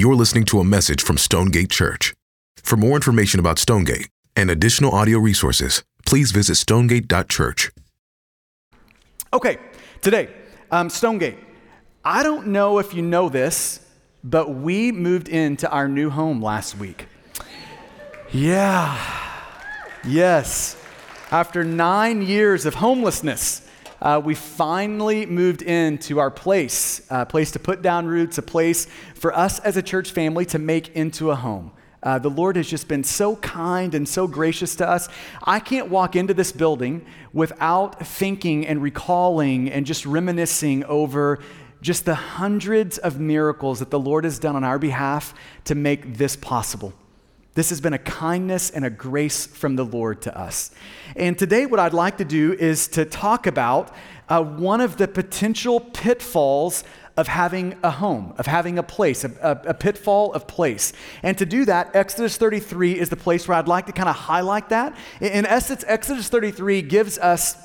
You're listening to a message from Stonegate Church. For more information about Stonegate and additional audio resources, please visit stonegate.church. Okay, today, um, Stonegate. I don't know if you know this, but we moved into our new home last week. Yeah. Yes. After nine years of homelessness, uh, we finally moved into our place, a place to put down roots, a place for us as a church family to make into a home. Uh, the Lord has just been so kind and so gracious to us. I can't walk into this building without thinking and recalling and just reminiscing over just the hundreds of miracles that the Lord has done on our behalf to make this possible. This has been a kindness and a grace from the Lord to us. And today, what I'd like to do is to talk about uh, one of the potential pitfalls of having a home, of having a place, a, a, a, pitfall of place. And to do that, Exodus 33 is the place where I'd like to kind of highlight that. In essence, Exodus 33 gives us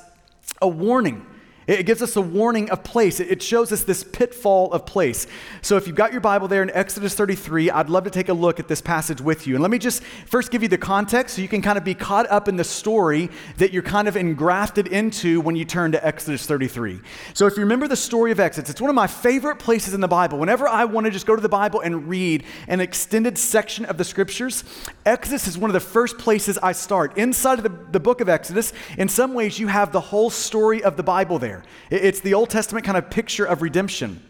a warning it gives us a warning of place. It shows us this pitfall of place. So, if you've got your Bible there in Exodus 33, I'd love to take a look at this passage with you. And let me just first give you the context so you can kind of be caught up in the story that you're kind of engrafted into when you turn to Exodus 33. So, if you remember the story of Exodus, it's one of my favorite places in the Bible. Whenever I want to just go to the Bible and read an extended section of the scriptures, Exodus is one of the first places I start. Inside of the, the book of Exodus, in some ways, you have the whole story of the Bible there there. It's the Old Testament kind of picture of redemption.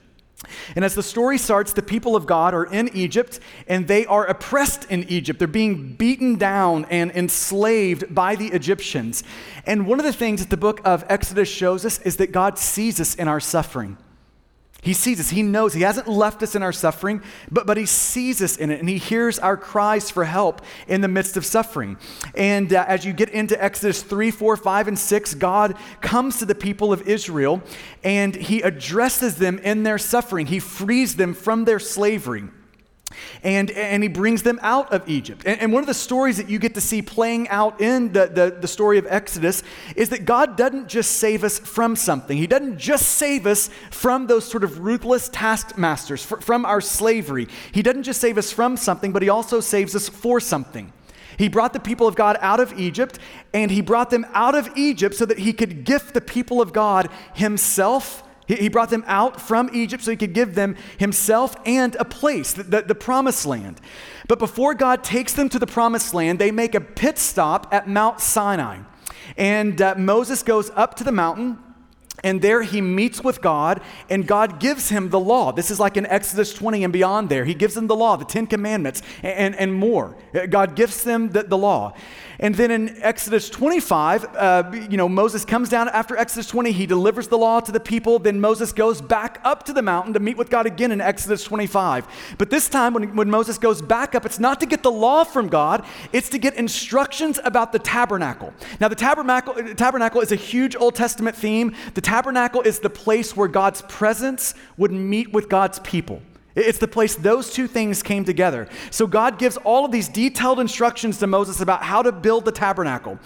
And as the story starts, the people of God are in Egypt and they are oppressed in Egypt. They're being beaten down and enslaved by the Egyptians. And one of the things that the book of Exodus shows us is that God sees us in our suffering. He sees us. He knows. He hasn't left us in our suffering, but, but He sees us in it, and He hears our cries for help in the midst of suffering. And uh, as you get into Exodus 3, 4, 5, and 6, God comes to the people of Israel and He addresses them in their suffering. He frees them from their slavery. And, and he brings them out of Egypt. And, and, one of the stories that you get to see playing out in the, the, the story of Exodus is that God doesn't just save us from something. He doesn't just save us from those sort of ruthless taskmasters, from our slavery. He doesn't just save us from something, but he also saves us for something. He brought the people of God out of Egypt, and he brought them out of Egypt so that he could gift the people of God himself he, brought them out from Egypt so he could give them himself and a place, the, the, the, promised land. But before God takes them to the promised land, they make a pit stop at Mount Sinai. And uh, Moses goes up to the mountain. And there he meets with God, and God gives him the law. This is like in Exodus 20 and beyond there. He gives them the law, the Ten Commandments, and, and, and more. God gives them the, the law. And then in Exodus 25, uh, you know, Moses comes down after Exodus 20, he delivers the law to the people. Then Moses goes back up to the mountain to meet with God again in Exodus 25. But this time, when, when Moses goes back up, it's not to get the law from God, it's to get instructions about the tabernacle. Now, the tabernacle, tabernacle is a huge Old Testament theme. The tabernacle is the place where God's presence would meet with God's people. It's the place those two things came together. So God gives all of these detailed instructions to Moses about how to build the tabernacle.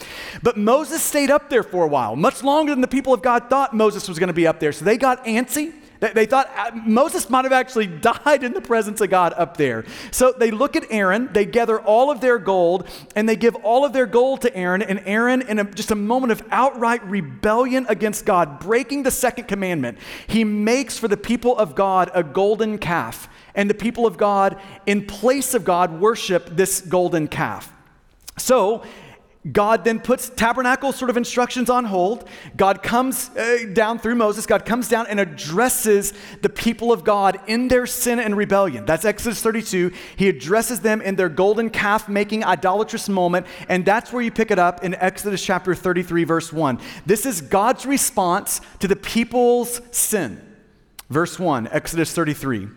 But Moses stayed up there for a while, much longer than the people of God thought Moses was going to be up there. So they got antsy. They, thought uh, Moses might have actually died in the presence of God up there. So they look at Aaron, they gather all of their gold, and they give all of their gold to Aaron. And Aaron, in a, just a moment of outright rebellion against God, breaking the second commandment, he makes for the people of God a golden calf. And the people of God, in place of God, worship this golden calf. So God then puts tabernacle sort of instructions on hold. God comes uh, down through Moses. God comes down and addresses the people of God in their sin and rebellion. That's Exodus 32. He addresses them in their golden calf making idolatrous moment. And that's where you pick it up in Exodus chapter 33, verse 1. This is God's response to the people's sin. Verse 1, Exodus 33.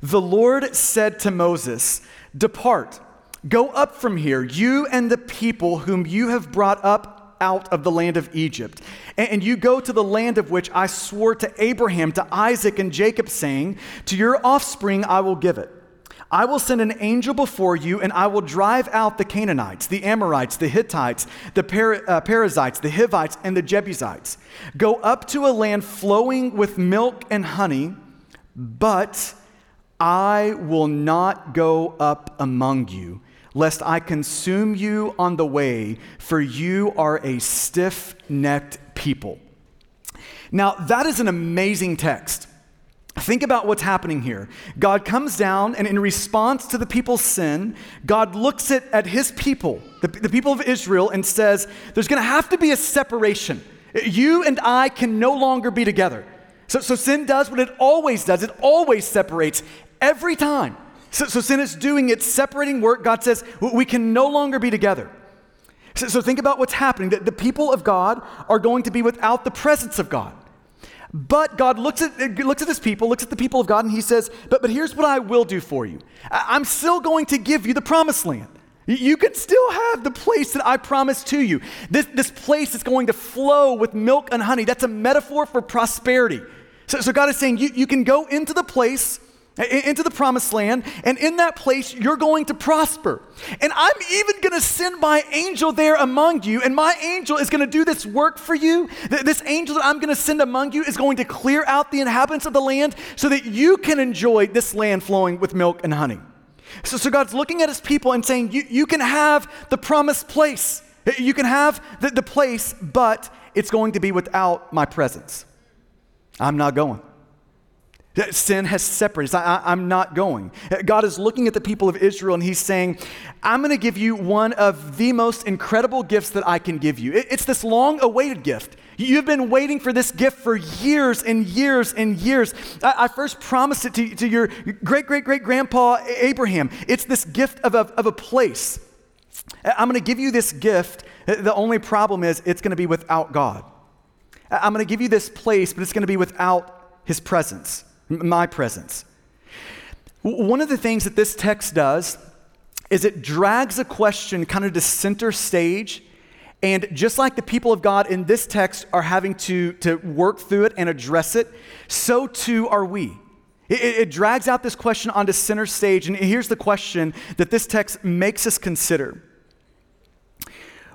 The Lord said to Moses, Depart Go up from here, you and the people whom you have brought up out of the land of Egypt. And you go to the land of which I swore to Abraham, to Isaac, and Jacob, saying, To your offspring I will give it. I will send an angel before you, and I will drive out the Canaanites, the Amorites, the Hittites, the per- uh, Perizzites, the Hivites, and the Jebusites. Go up to a land flowing with milk and honey, but I will not go up among you, lest I consume you on the way, for you are a stiff necked people. Now, that is an amazing text. Think about what's happening here. God comes down, and in response to the people's sin, God looks at, at his people, the, the people of Israel, and says, There's going to have to be a separation. You and I can no longer be together. So, so sin does what it always does it always separates every time. So, so sin is doing its separating work. God says, We can no longer be together. So, so think about what's happening. The, the people of God are going to be without the presence of God. But God looks at, looks at his people, looks at the people of God, and he says, But, but here's what I will do for you I'm still going to give you the promised land. You can still have the place that I promised to you. This, this place is going to flow with milk and honey. That's a metaphor for prosperity. So, so God is saying, you, you can go into the place into the promised land, and in that place you're going to prosper. And I'm even going to send my angel there among you, and my angel is going to do this work for you. This angel that I'm going to send among you is going to clear out the inhabitants of the land so that you can enjoy this land flowing with milk and honey. So, so God's looking at his people and saying, you, you can have the promised place. You can have the, the place, but it's going to be without my presence. I'm not going. Sin has separated. I, am not going. God is looking at the people of Israel and He's saying, I'm going to give you one of the most incredible gifts that I can give you. it's this long awaited gift. You've been waiting for this gift for years and years and years. I, I first promised it to, to your great great great grandpa Abraham. It's this gift of a, of a place. I'm going to give you this gift. The only problem is it's going to be without God. I'm going to give you this place, but it's going to be without His presence my presence. One of the things that this text does is it drags a question kind of to center stage. And just like the people of God in this text are having to, to work through it and address it, so too are we. It, it, drags out this question onto center stage. And here's the question that this text makes us consider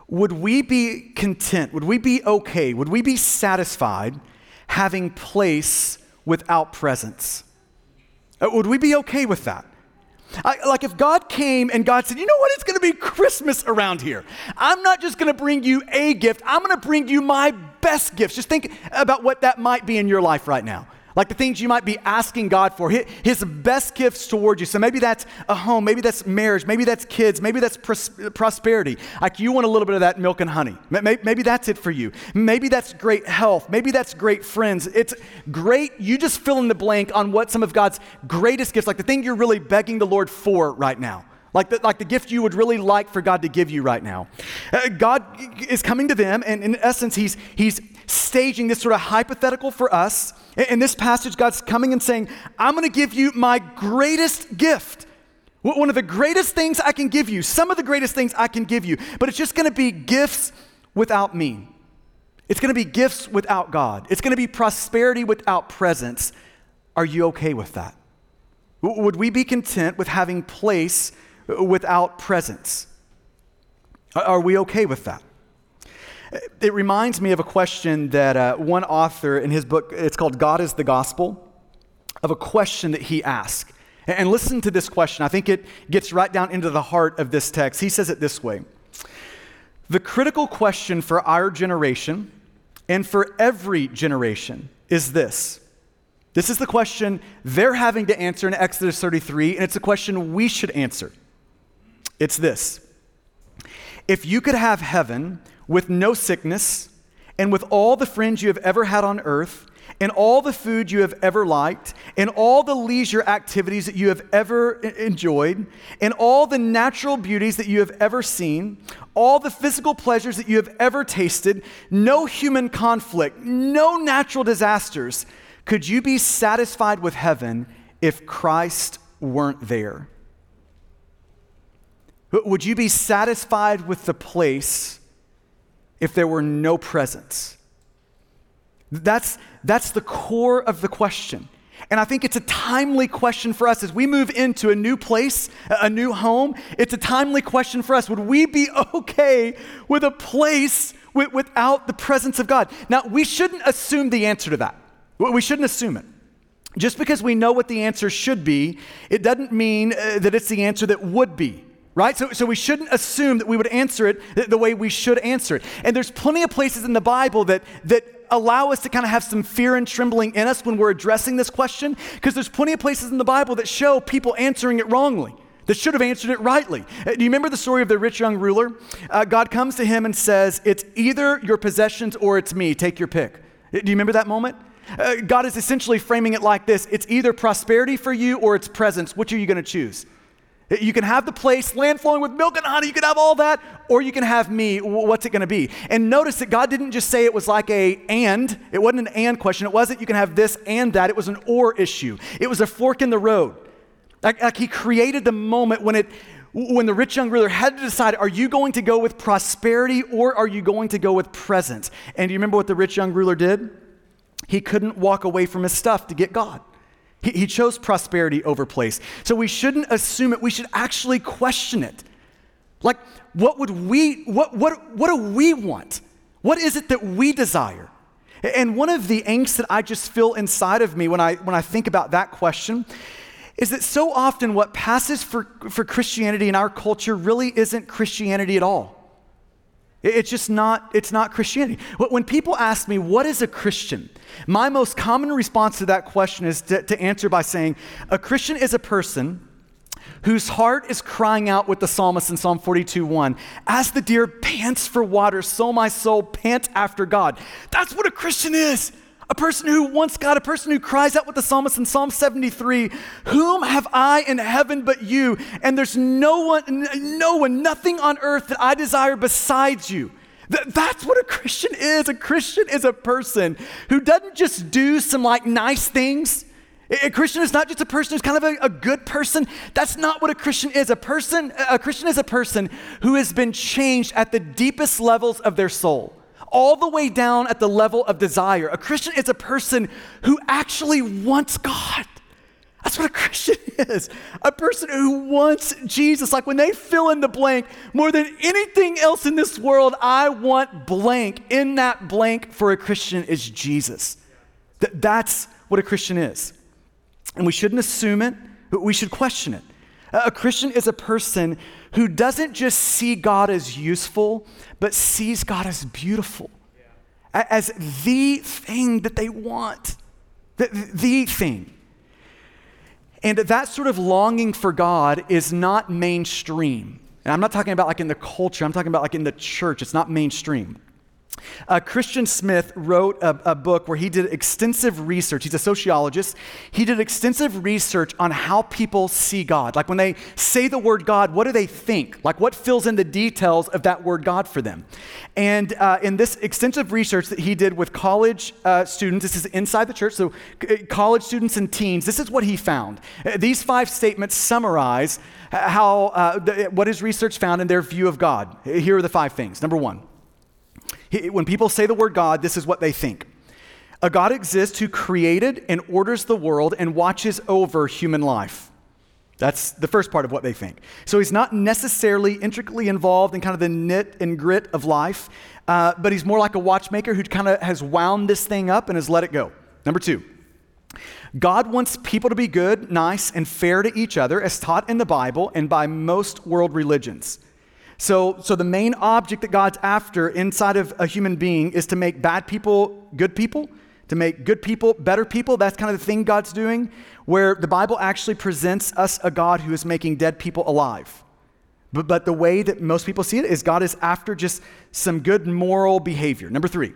Would we be content? Would we be okay? Would we be satisfied having place without presence? Uh, would we be okay with that? I, like if God came and God said, you know what, it's going to be Christmas around here. I'm not just going to bring you a gift, I'm going to bring you my best gifts. Just think about what that might be in your life right now like the things you might be asking God for, His best gifts towards you. So maybe that's a home, maybe that's marriage, maybe that's kids, maybe that's pros- prosperity. Like you want a little bit of that milk and honey. Maybe that's it for you. Maybe that's great health. Maybe that's great friends. It's great. You just fill in the blank on what some of God's greatest gifts, like the thing you're really begging the Lord for right now like the, like the gift you would really like for God to give you right now. Uh, God is coming to them, and in essence, He's, he's staging this sort of hypothetical for us. In this passage, God's coming and saying, I'm going to give you my greatest gift. One of the greatest things I can give you, some of the greatest things I can give you, but it's just going to be gifts without me. It's going to be gifts without God. It's going to be prosperity without presence. Are you okay with that? Would we be content with having place without presence? Are we okay with that? It reminds me of a question that uh, one author in his book, it's called God is the Gospel, of a question that he asked. And listen to this question. I think it gets right down into the heart of this text. He says it this way The critical question for our generation and for every generation is this. This is the question they're having to answer in Exodus 33, and it's a question we should answer. It's this If you could have heaven with no sickness, and with all the friends you have ever had on earth, and all the food you have ever liked, and all the leisure activities that you have ever enjoyed, and all the natural beauties that you have ever seen, all the physical pleasures that you have ever tasted, no human conflict, no natural disasters, could you be satisfied with heaven if Christ weren't there? Would you be satisfied with the place? If there were no presence? That's, that's the core of the question. And I think it's a timely question for us as we move into a new place, a new home. It's a timely question for us. Would we be okay with a place with, without the presence of God? Now, we shouldn't assume the answer to that. We shouldn't assume it. Just because we know what the answer should be, it doesn't mean uh, that it's the answer that would be right? So, so we shouldn't assume that we would answer it the, the, way we should answer it. And there's plenty of places in the Bible that, that allow us to kind of have some fear and trembling in us when we're addressing this question, because there's plenty of places in the Bible that show people answering it wrongly. That should have answered it rightly. Uh, do you remember the story of the rich young ruler? Uh, God comes to him and says, It's either your possessions or it's me. Take your pick. Uh, do you remember that moment? Uh, God is essentially framing it like this it's either prosperity for you or it's presence. Which are you going to choose? You can have the place, land flowing with milk and honey, you can have all that, or you can have me. What's it going to be? And notice that God didn't just say it was like a and. It wasn't an and question. It wasn't you can have this and that. It was an or issue. It was a fork in the road. Like, like he created the moment when it when the rich young ruler had to decide are you going to go with prosperity or are you going to go with presence? And do you remember what the rich young ruler did? He couldn't walk away from his stuff to get God. He, he chose prosperity over place. So we shouldn't assume it, we should actually question it. Like, what would we, what, what, what do we want? What is it that we desire? And one of the angst that I just feel inside of me when I, when I think about that question is that so often what passes for, for Christianity in our culture really isn't Christianity at all. It's just not, it's not Christianity. When people ask me, what is a Christian? My most common response to that question is to, to answer by saying, a Christian is a person whose heart is crying out with the psalmist in Psalm 42 1. As the deer pants for water, so my soul pants after God. That's what a Christian is a person who wants God, a person who cries out with the psalmist in Psalm 73, Whom have I in heaven but you? And there's no one, no one, nothing on earth that I desire besides you. That's what a Christian is. A Christian is a person who doesn't just do some like nice things. A Christian is not just a person who's kind of a, a, good person. That's not what a Christian is. A person, a Christian is a person who has been changed at the deepest levels of their soul all the way down at the level of desire. A Christian is a person who actually wants God. That's what a Christian is. A person who wants Jesus. Like when they fill in the blank, more than anything else in this world, I want blank. In that blank for a Christian is Jesus. That, that's what a Christian is. And we shouldn't assume it, but we should question it. A Christian is a person who doesn't just see God as useful, but sees God as beautiful, as the thing that they want, the, the thing. And that sort of longing for God is not mainstream. And I'm not talking about like in the culture, I'm talking about like in the church. It's not mainstream. Uh, Christian Smith wrote a, a, book where he did extensive research. He's a sociologist. He did extensive research on how people see God. Like when they say the word God, what do they think? Like what fills in the details of that word God for them? And uh, in this extensive research that he did with college uh, students, this is inside the church, so uh, college students and teens, this is what he found. Uh, these five statements summarize how, uh, what his research found in their view of God. Here are the five things. Number one, when people say the word God, this is what they think. A God exists who created and orders the world and watches over human life. That's the first part of what they think. So he's not necessarily intricately involved in kind of the knit and grit of life, uh, but he's more like a watchmaker who kind of has wound this thing up and has let it go. Number two, God wants people to be good, nice, and fair to each other, as taught in the Bible and by most world religions. So, so the main object that God's after inside of a human being is to make bad people good people, to make good people better people. That's kind of the thing God's doing, where the Bible actually presents us a God who is making dead people alive. But, but the way that most people see it is God is after just some good moral behavior. Number three,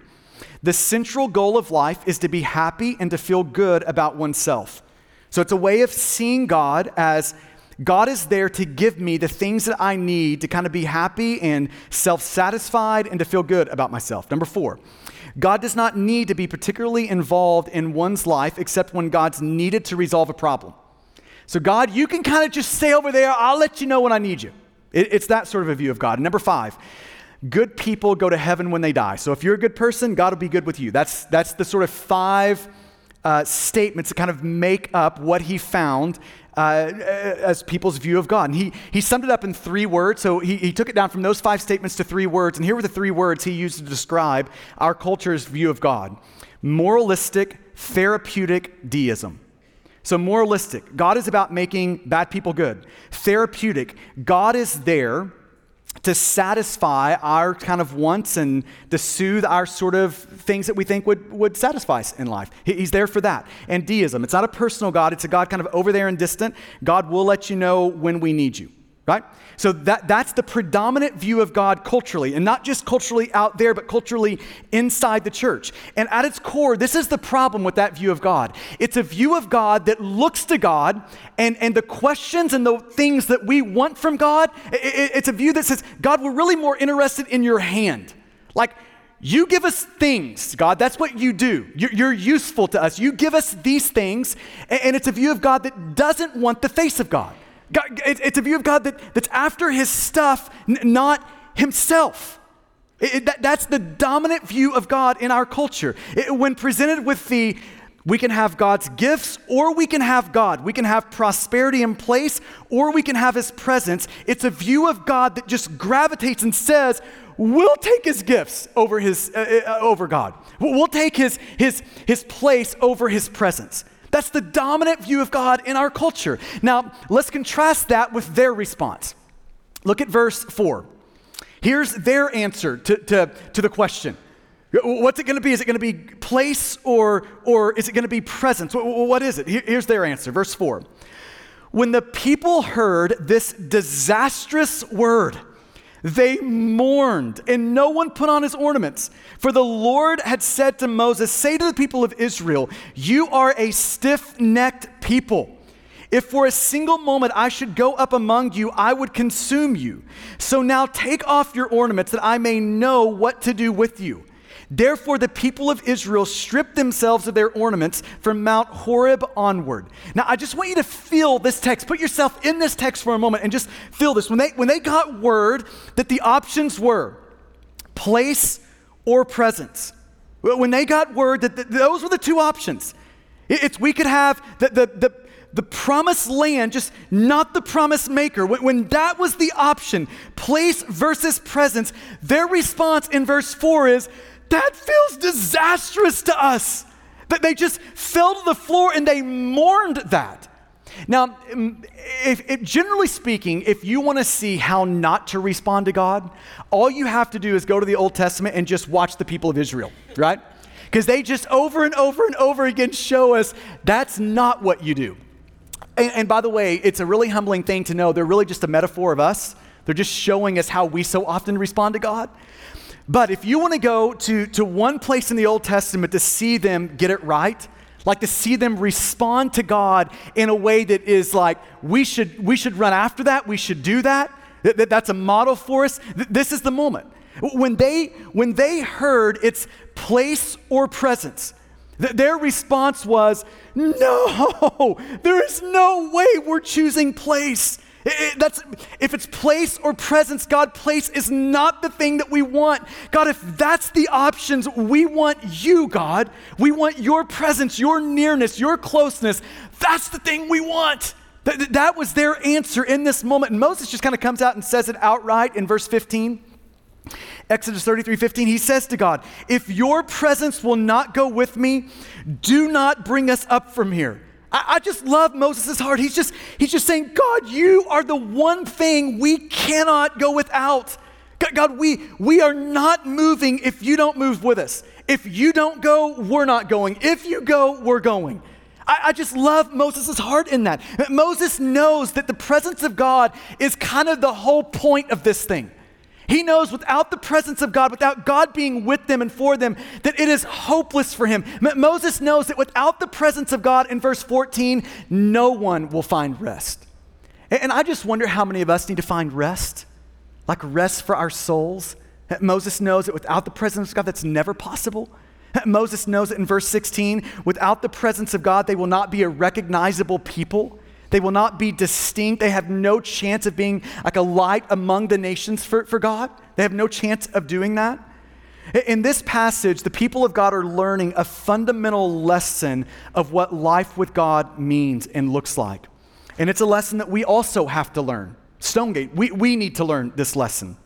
the central goal of life is to be happy and to feel good about oneself. So it's a way of seeing God as God is there to give me the things that I need to kind of be happy and self satisfied and to feel good about myself. Number four, God does not need to be particularly involved in one's life except when God's needed to resolve a problem. So, God, you can kind of just stay over there. I'll let you know when I need you. It, it's that sort of a view of God. Number five, good people go to heaven when they die. So, if you're a good person, God will be good with you. That's, that's the sort of five uh, statements that kind of make up what he found uh, as people's view of God. And he, he summed it up in three words. So he, he took it down from those five statements to three words. And here were the three words he used to describe our culture's view of God moralistic, therapeutic deism. So, moralistic, God is about making bad people good. Therapeutic, God is there to satisfy our kind of wants and to soothe our sort of things that we think would, would satisfy us in life. He's there for that. And deism, it's not a personal God, it's a God kind of over there and distant. God will let you know when we need you right? So that, that's the predominant view of God culturally, and not just culturally out there, but culturally inside the church. And at its core, this is the problem with that view of God. It's a view of God that looks to God, and, and the questions and the things that we want from God, it, it's a view that says, God, we're really more interested in your hand. Like, you give us things, God. That's what you do. You're, you're, useful to us. You give us these things, and it's a view of God that doesn't want the face of God. God, it's a view of God that, that's after his stuff, not himself. It, it, that, that's the dominant view of God in our culture. It, when presented with the, we can have God's gifts or we can have God. We can have prosperity in place or we can have his presence. It's a view of God that just gravitates and says, we'll take his gifts over, his, uh, uh, over God. We'll take his, his, his place over his presence. That's the dominant view of God in our culture. Now, let's contrast that with their response. Look at verse 4. Here's their answer to, to, to the question. What's it going to be? Is it going to be place or, or is it going to be presence? What is it? Here's their answer. Verse 4. When the people heard this disastrous word, they mourned, and no one put on his ornaments. For the Lord had said to Moses, Say to the people of Israel, You are a stiff necked people. If for a single moment I should go up among you, I would consume you. So now take off your ornaments that I may know what to do with you. Therefore, the people of Israel stripped themselves of their ornaments from Mount Horeb onward. Now, I just want you to feel this text. Put yourself in this text for a moment and just feel this. When they, when they got word that the options were place or presence, when they got word that those were the two options, it's we could have the, the, the, the promised land, just not the promise maker. When, when, that was the option, place versus presence, their response in verse 4 is that feels disastrous to us. That they just fell to the floor and they mourned that. Now, if, if, generally speaking, if you want to see how not to respond to God, all you have to do is go to the Old Testament and just watch the people of Israel, right? Because they just over and over and over again show us that's not what you do. And, and by the way, it's a really humbling thing to know they're really just a metaphor of us. They're just showing us how we so often respond to God. But if you want to go to, to one place in the Old Testament to see them get it right, like to see them respond to God in a way that is like, we should, we should run after that, we should do that, that, that that's a model for us, this is the moment. When they, when they heard its place or presence, their response was, No, there is no way we're choosing place. It, that's, if it's place or presence, God, place is not the thing that we want. God, if that's the options, we want you, God. We want your presence, your nearness, your closeness. That's the thing we want. That, that was their answer in this moment. And Moses just kind of comes out and says it outright in verse 15. Exodus 33 15, he says to God, If your presence will not go with me, do not bring us up from here. I, I just love Moses' heart. He's just, he's just saying, God, you are the one thing we cannot go without. God, we, we are not moving if you don't move with us. If you don't go, we're not going. If you go, we're going. I, I just love Moses' heart in that. Moses knows that the presence of God is kind of the whole point of this thing. He knows without the presence of God, without God being with them and for them, that it is hopeless for him. Moses knows that without the presence of God in verse 14, no one will find rest. And, I just wonder how many of us need to find rest, like rest for our souls. Moses knows that without the presence of God, that's never possible. Moses knows that in verse 16, without the presence of God, they will not be a recognizable people. They will not be distinct. They have no chance of being like a light among the nations for, for God. They have no chance of doing that. In this passage, the people of God are learning a fundamental lesson of what life with God means and looks like. And it's a lesson that we also have to learn. Stonegate, we, we need to learn this lesson.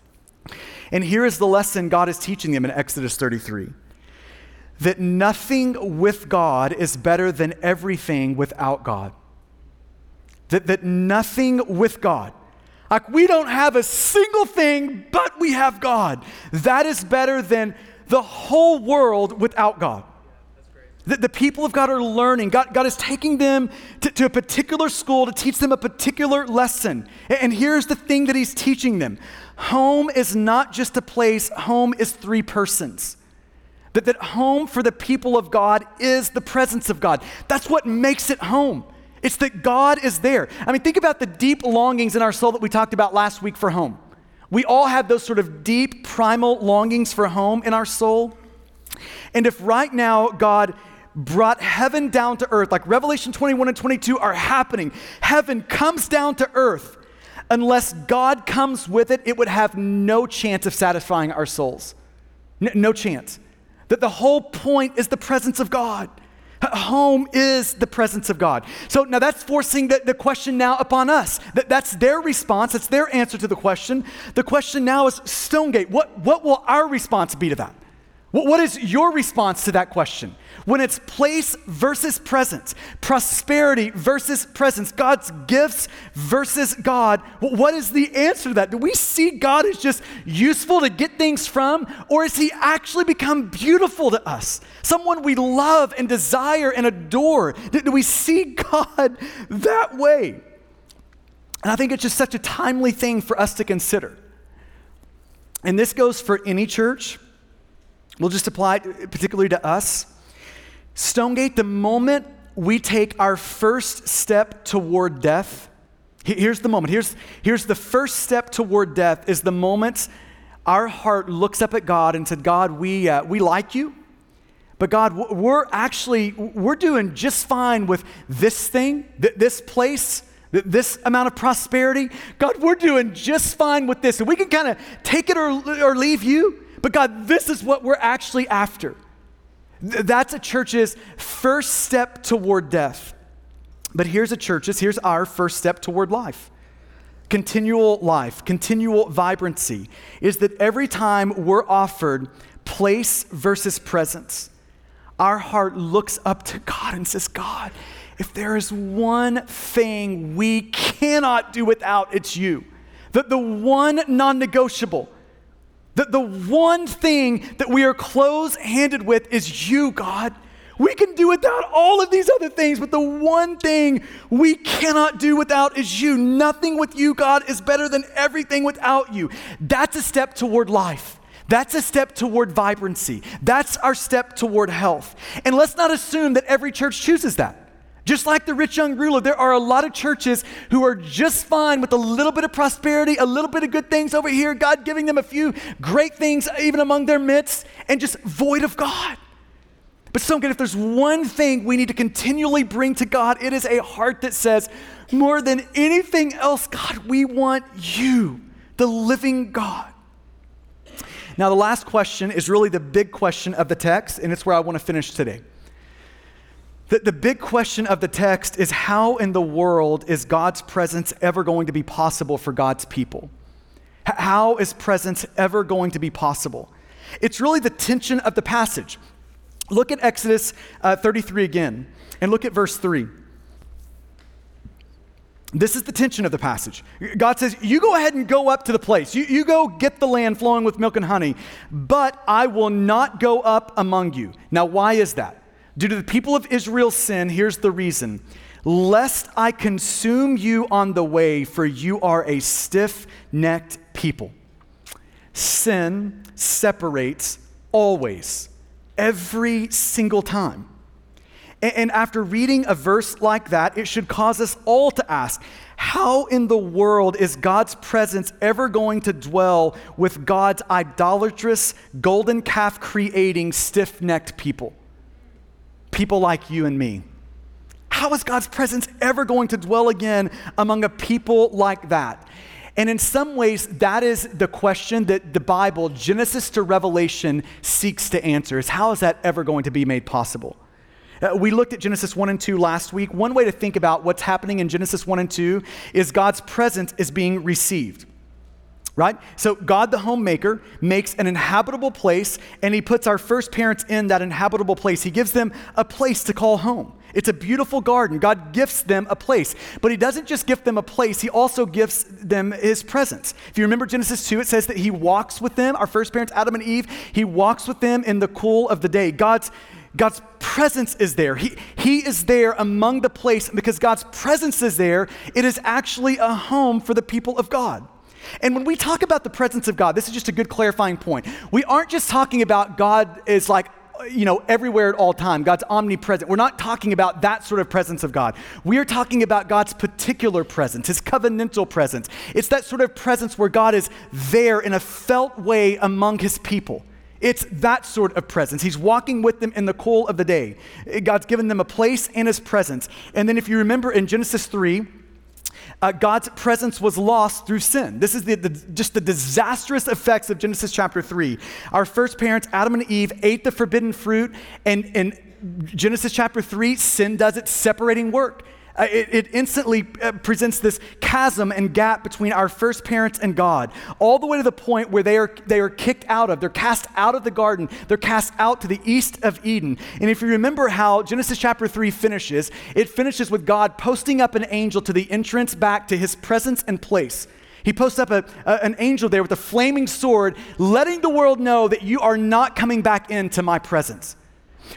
And here is the lesson God is teaching them in Exodus 33 that nothing with God is better than everything without God. That, that nothing with God, like we don't have a single thing, but we have God. That is better than the whole world without God. The, the, people of God are learning. God, God is taking them to, to, a particular school to teach them a particular lesson. And here's the thing that He's teaching them home is not just a place, home is three persons. That, that home for the people of God is the presence of God. That's what makes it home. It's that God is there. I mean, think about the deep longings in our soul that we talked about last week for home. We all have those sort of deep, primal longings for home in our soul. And if right now God brought heaven down to earth, like Revelation 21 and 22 are happening, heaven comes down to earth. Unless God comes with it, it would have no chance of satisfying our souls. no, no chance. That the whole point is the presence of God. Home is the presence of God. So now that's forcing the, the question now upon us. That, that's their response, that's their answer to the question. The question now is Stonegate, what, what will our response be to that? What, is your response to that question? When it's place versus presence, prosperity versus presence, God's gifts versus God, what is the answer to that? Do we see God as just useful to get things from, or has He actually become beautiful to us? Someone we love and desire and adore? Do we see God that way? And I think it's just such a timely thing for us to consider. And this goes for any church. We'll just apply it particularly to us. Stonegate, the moment we take our first step toward death, here's the moment. Here's, here's the first step toward death is the moment our heart looks up at God and said, God, we, uh, we like you, but God, we're actually, we're doing just fine with this thing, th- this place, th- this amount of prosperity. God, we're doing just fine with this. And we can kind of take it or, or leave you, but God, this is what we're actually after. That's a church's first step toward death. But here's a church's, here's our first step toward life. Continual life, continual vibrancy is that every time we're offered place versus presence, our heart looks up to God and says, God, if there is one thing we cannot do without, it's you. That the one non negotiable the, the one thing that we are close handed with is you, God. We can do without all of these other things, but the one thing we cannot do without is you. Nothing with you, God, is better than everything without you. That's a step toward life. That's a step toward vibrancy. That's our step toward health. And let's not assume that every church chooses that. Just like the rich young ruler, there are a lot of churches who are just fine with a little bit of prosperity, a little bit of good things over here, God giving them a few great things even among their midst, and just void of God. But Stonegate, if there's one thing we need to continually bring to God, it is a heart that says, more than anything else, God, we want you, the living God. Now, the last question is really the big question of the text, and it's where I want to finish today. The, the big question of the text is how in the world is God's presence ever going to be possible for God's people? How is presence ever going to be possible? It's really the tension of the passage. Look at Exodus uh, 33 again and look at verse 3. This is the tension of the passage. God says, You go ahead and go up to the place. You, you go get the land flowing with milk and honey, but I will not go up among you. Now, why is that? Due to the people of Israel's sin, here's the reason lest I consume you on the way, for you are a stiff necked people. Sin separates always, every single time. And after reading a verse like that, it should cause us all to ask how in the world is God's presence ever going to dwell with God's idolatrous, golden calf creating, stiff necked people? People like you and me. How is God's presence ever going to dwell again among a people like that? And in some ways, that is the question that the Bible, Genesis to Revelation, seeks to answer is how is that ever going to be made possible? Uh, we looked at Genesis 1 and 2 last week. One way to think about what's happening in Genesis 1 and 2 is God's presence is being received. Right? So God the homemaker makes an inhabitable place and he puts our first parents in that inhabitable place. He gives them a place to call home. It's a beautiful garden. God gifts them a place. But he doesn't just gift them a place, he also gifts them his presence. If you remember Genesis 2, it says that he walks with them, our first parents Adam and Eve, he walks with them in the cool of the day. God's God's presence is there. He, he is there among the place. Because God's presence is there, it is actually a home for the people of God. And when we talk about the presence of God, this is just a good clarifying point. We aren't just talking about God is like, you know, everywhere at all time. God's omnipresent. We're not talking about that sort of presence of God. We are talking about God's particular presence, his covenantal presence. It's that sort of presence where God is there in a felt way among his people. It's that sort of presence. He's walking with them in the cool of the day. God's given them a place and his presence. And then if you remember in Genesis 3, uh, God's presence was lost through sin. This is the, the, just the disastrous effects of Genesis chapter 3. Our first parents, Adam and Eve, ate the forbidden fruit, and in Genesis chapter 3, sin does its separating work. Uh, it, it, instantly uh, presents this chasm and gap between our first parents and God, all the way to the point where they are, they are kicked out of, they're cast out of the garden, they're cast out to the east of Eden. And if you remember how Genesis chapter 3 finishes, it finishes with God posting up an angel to the entrance back to his presence and place. He posts up a, a, an angel there with a flaming sword, letting the world know that you are not coming back into my presence.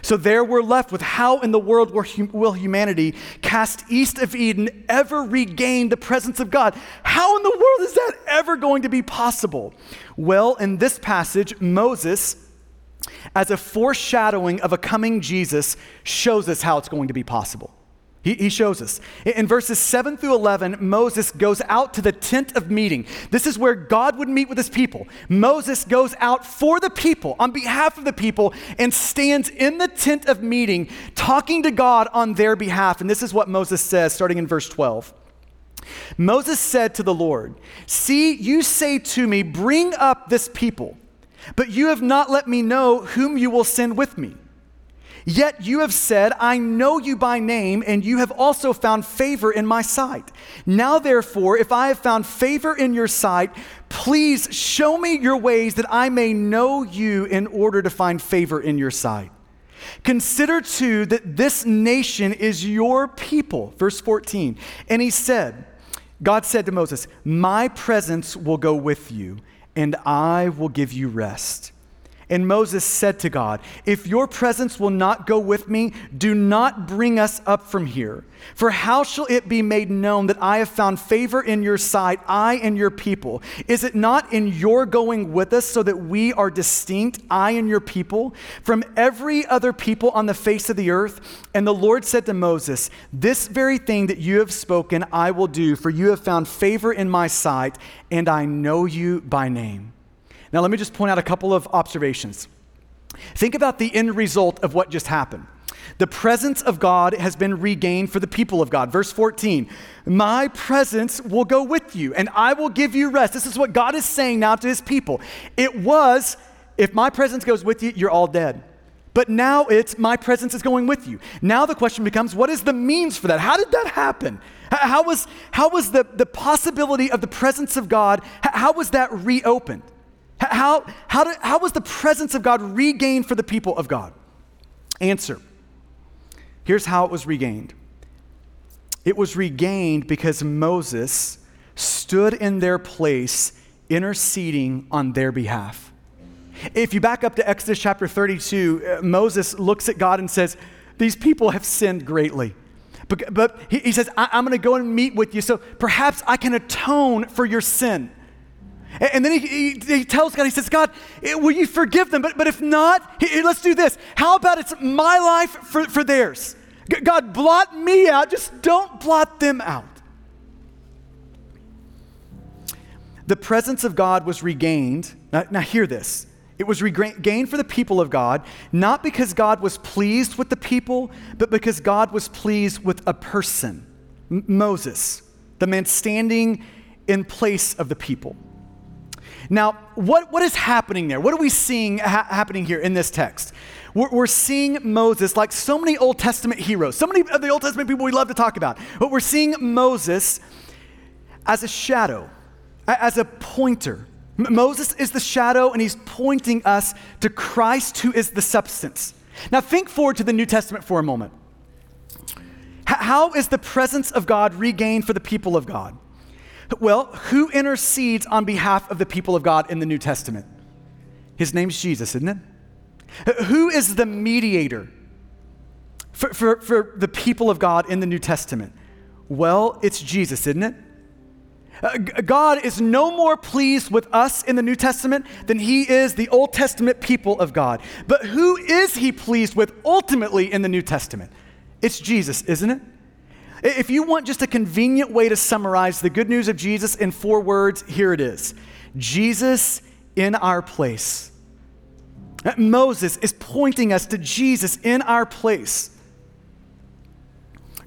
So there we're left with how in the world will humanity, cast east of Eden, ever regain the presence of God? How in the world is that ever going to be possible? Well, in this passage, Moses, as a foreshadowing of a coming Jesus, shows us how it's going to be possible. He, he, shows us. In verses 7 through 11, Moses goes out to the tent of meeting. This is where God would meet with his people. Moses goes out for the people, on behalf of the people, and stands in the tent of meeting, talking to God on their behalf. And this is what Moses says, starting in verse 12. Moses said to the Lord, See, you say to me, Bring up this people, but you have not let me know whom you will send with me. Yet you have said, I know you by name, and you have also found favor in my sight. Now, therefore, if I have found favor in your sight, please show me your ways that I may know you in order to find favor in your sight. Consider too that this nation is your people. Verse 14. And he said, God said to Moses, My presence will go with you, and I will give you rest. And Moses said to God, If your presence will not go with me, do not bring us up from here. For how shall it be made known that I have found favor in your sight, I and your people? Is it not in your going with us so that we are distinct, I and your people, from every other people on the face of the earth? And the Lord said to Moses, This very thing that you have spoken, I will do, for you have found favor in my sight, and I know you by name. Now, let me just point out a couple of observations. Think about the end result of what just happened. The presence of God has been regained for the people of God. Verse 14, my presence will go with you and I will give you rest. This is what God is saying now to his people. It was, if my presence goes with you, you're all dead. But now it's, my presence is going with you. Now the question becomes, what is the means for that? How did that happen? How was, how was the, the possibility of the presence of God, how was that reopened? How, how, did, how was the presence of God regained for the people of God? Answer. Here's how it was regained it was regained because Moses stood in their place, interceding on their behalf. If you back up to Exodus chapter 32, uh, Moses looks at God and says, These people have sinned greatly. But, but he, he says, I, I'm going to go and meet with you, so perhaps I can atone for your sin. And then he, he, he, tells God, he says, God, eh, will you forgive them? But, but if not, he, let's do this. How about it's my life for, for theirs? God, blot me out, just don't blot them out. The presence of God was regained. Now, now hear this. It was regained for the people of God, not because God was pleased with the people, but because God was pleased with a person, M- Moses, the man standing in place of the people. Now, what, what is happening there? What are we seeing ha- happening here in this text? We're, we're, seeing Moses, like so many Old Testament heroes, so many of the Old Testament people we love to talk about, but we're seeing Moses as a shadow, as a pointer. Moses is the shadow, and he's pointing us to Christ, who is the substance. Now, think forward to the New Testament for a moment. How is the presence of God regained for the people of God? Well, who intercedes on behalf of the people of God in the New Testament? His name's Jesus, isn't it? Who is the mediator for, for, for the people of God in the New Testament? Well, it's Jesus, isn't it? Uh, God is no more pleased with us in the New Testament than he is the Old Testament people of God. But who is he pleased with ultimately in the New Testament? It's Jesus, isn't it? If you want just a convenient way to summarize the good news of Jesus in four words, here it is Jesus in our place. Moses is pointing us to Jesus in our place.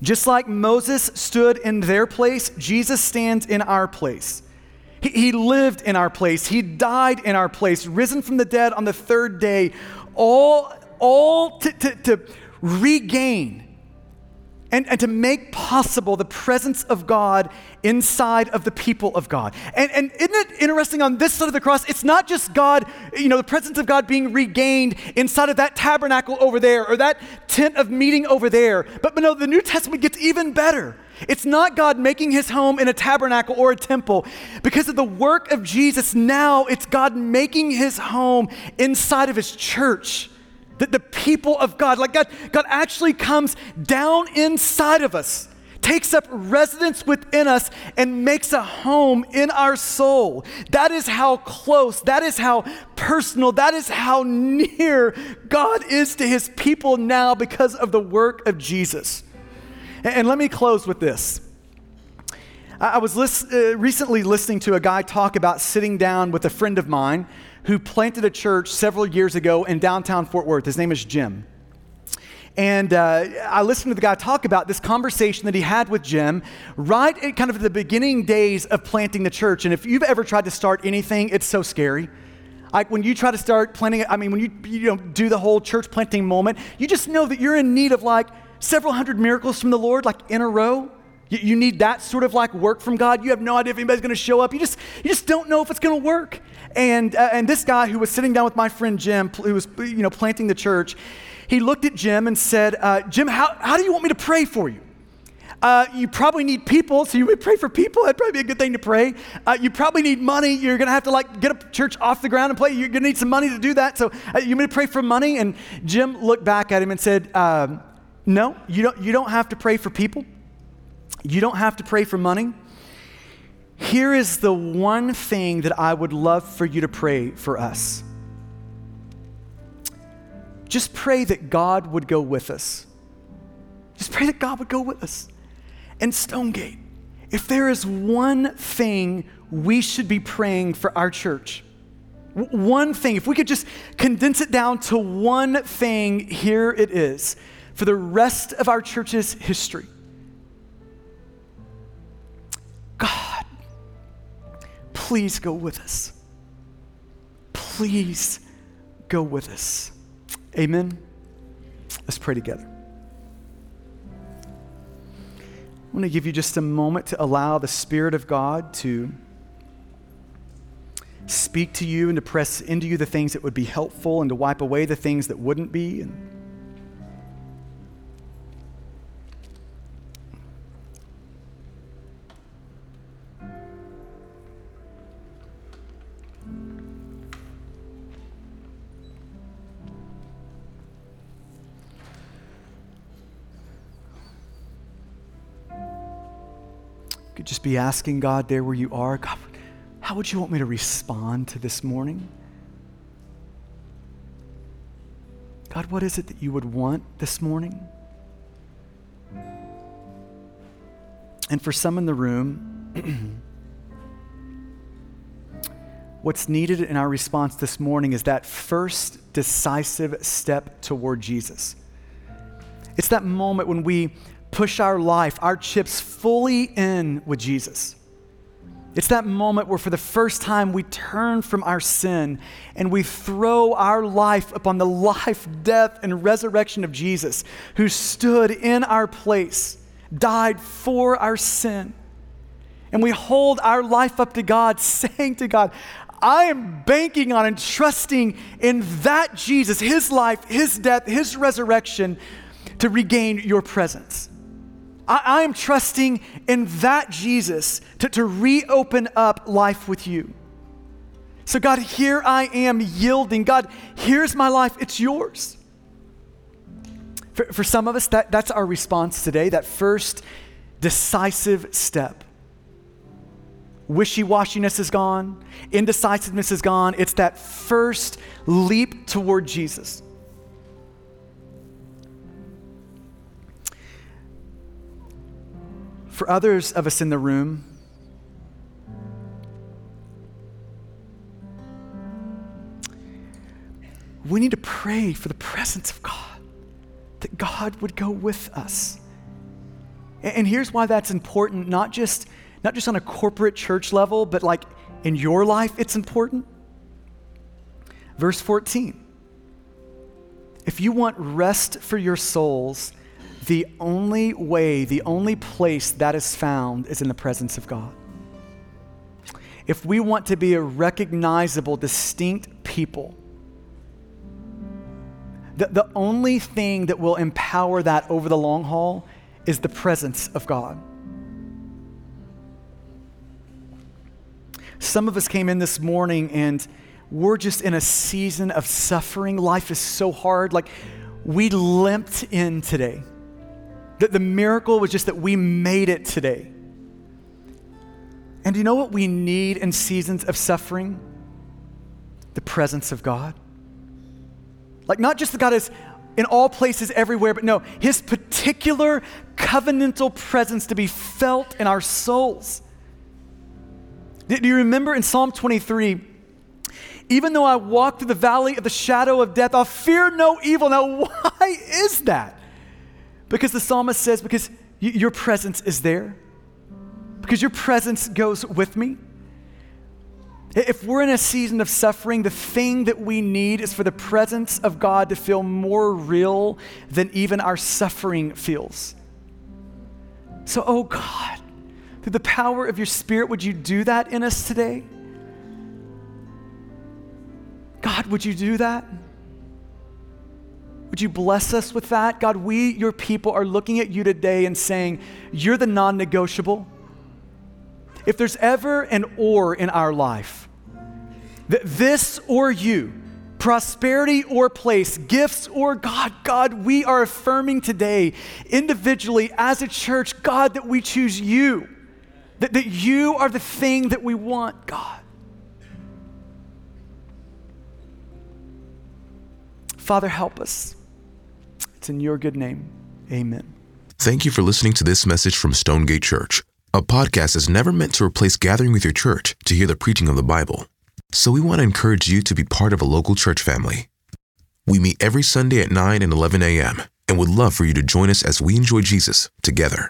Just like Moses stood in their place, Jesus stands in our place. He, he, lived in our place. He died in our place, risen from the dead on the third day, all, all to, to, to regain and, and to make possible the presence of God inside of the people of God. And, and isn't it interesting on this side of the cross? It's not just God, you know, the presence of God being regained inside of that tabernacle over there or that tent of meeting over there. But, but no, the New Testament gets even better. It's not God making his home in a tabernacle or a temple. Because of the work of Jesus, now it's God making his home inside of his church that the people of God, like God, God actually comes down inside of us, takes up residence within us, and makes a home in our soul. That is how close, that is how personal, that is how near God is to his people now because of the work of Jesus. And, and let me close with this. I was list, uh, recently listening to a guy talk about sitting down with a friend of mine who planted a church several years ago in downtown Fort Worth. His name is Jim. And uh, I listened to the guy talk about this conversation that he had with Jim right at kind of the beginning days of planting the church. And if you've ever tried to start anything, it's so scary. Like when you try to start planting, I mean, when you, you know, do the whole church planting moment, you just know that you're in need of like several hundred miracles from the Lord, like in a row. You, you need that sort of like work from God. You have no idea if anybody's going to show up. You just, you just don't know if it's going to work. And, uh, and this guy who was sitting down with my friend Jim, who was you know, planting the church, he looked at Jim and said, uh, Jim, how, how do you want me to pray for you? Uh, you probably need people, so you would pray for people. That'd probably be a good thing to pray. Uh, you probably need money. You're gonna have to like get a church off the ground and play. You're gonna need some money to do that. So uh, you may pray for money. And Jim looked back at him and said, um, "No, you don't. You don't have to pray for people. You don't have to pray for money. Here is the one thing that I would love for you to pray for us. Just pray that God would go with us. Just pray that God would go with us. And Stonegate, if there is one thing we should be praying for our church, one thing, if we could just condense it down to one thing, here it is for the rest of our church's history. God, please go with us. Please go with us. Amen. Let's pray together. I want to give you just a moment to allow the Spirit of God to speak to you and to press into you the things that would be helpful and to wipe away the things that wouldn't be. And be asking God there where you are, God, how would you want me to respond to this morning? God, what is it that you would want this morning? And for some in the room, what's needed in our response this morning is that first decisive step toward Jesus. It's that moment when we push our life, our chips fully in with Jesus. It's that moment where, for the first time, we turn from our sin and we throw our life upon the life, death, and resurrection of Jesus, who stood in our place, died for our sin, And we hold our life up to God, saying to God, I am banking on and trusting in that Jesus, his life, his death, his resurrection to regain your presence. I, am trusting in that Jesus to, to reopen up life with you. So, God, here I am yielding. God, here's my life, it's yours. For, for some of us, that, that's our response today, that first decisive step. Wishy washiness is gone, indecisiveness is gone. It's that first leap toward Jesus. For others of us in the room, we need to pray for the presence of God, that God would go with us. And here's why that's important, not just, not just on a corporate church level, but like in your life, it's important. Verse 14 If you want rest for your souls, the only way, the only place that is found is in the presence of God. If we want to be a recognizable, distinct people, the, the only thing that will empower that over the long haul is the presence of God. Some of us came in this morning and we're just in a season of suffering. Life is so hard. Like, we limped in today. That the miracle was just that we made it today. And do you know what we need in seasons of suffering? The presence of God. Like, not just that God is in all places everywhere, but no, his particular covenantal presence to be felt in our souls. Do you remember in Psalm 23? Even though I walk through the valley of the shadow of death, I'll fear no evil. Now, why is that? Because the psalmist says, Because y- your presence is there, because your presence goes with me. If we're in a season of suffering, the thing that we need is for the presence of God to feel more real than even our suffering feels. So, oh God, through the power of your Spirit, would you do that in us today? God, would you do that? Would you bless us with that? God, we, your people, are looking at you today and saying, You're the non negotiable. If there's ever an or in our life, that this or you, prosperity or place, gifts or God, God, we are affirming today, individually as a church, God, that we choose you, that, that you are the thing that we want, God. Father, help us. It's in your good name. Amen. Thank you for listening to this message from Stonegate Church. A podcast is never meant to replace gathering with your church to hear the preaching of the Bible. So we want to encourage you to be part of a local church family. We meet every Sunday at 9 and 11 a.m. and would love for you to join us as we enjoy Jesus together.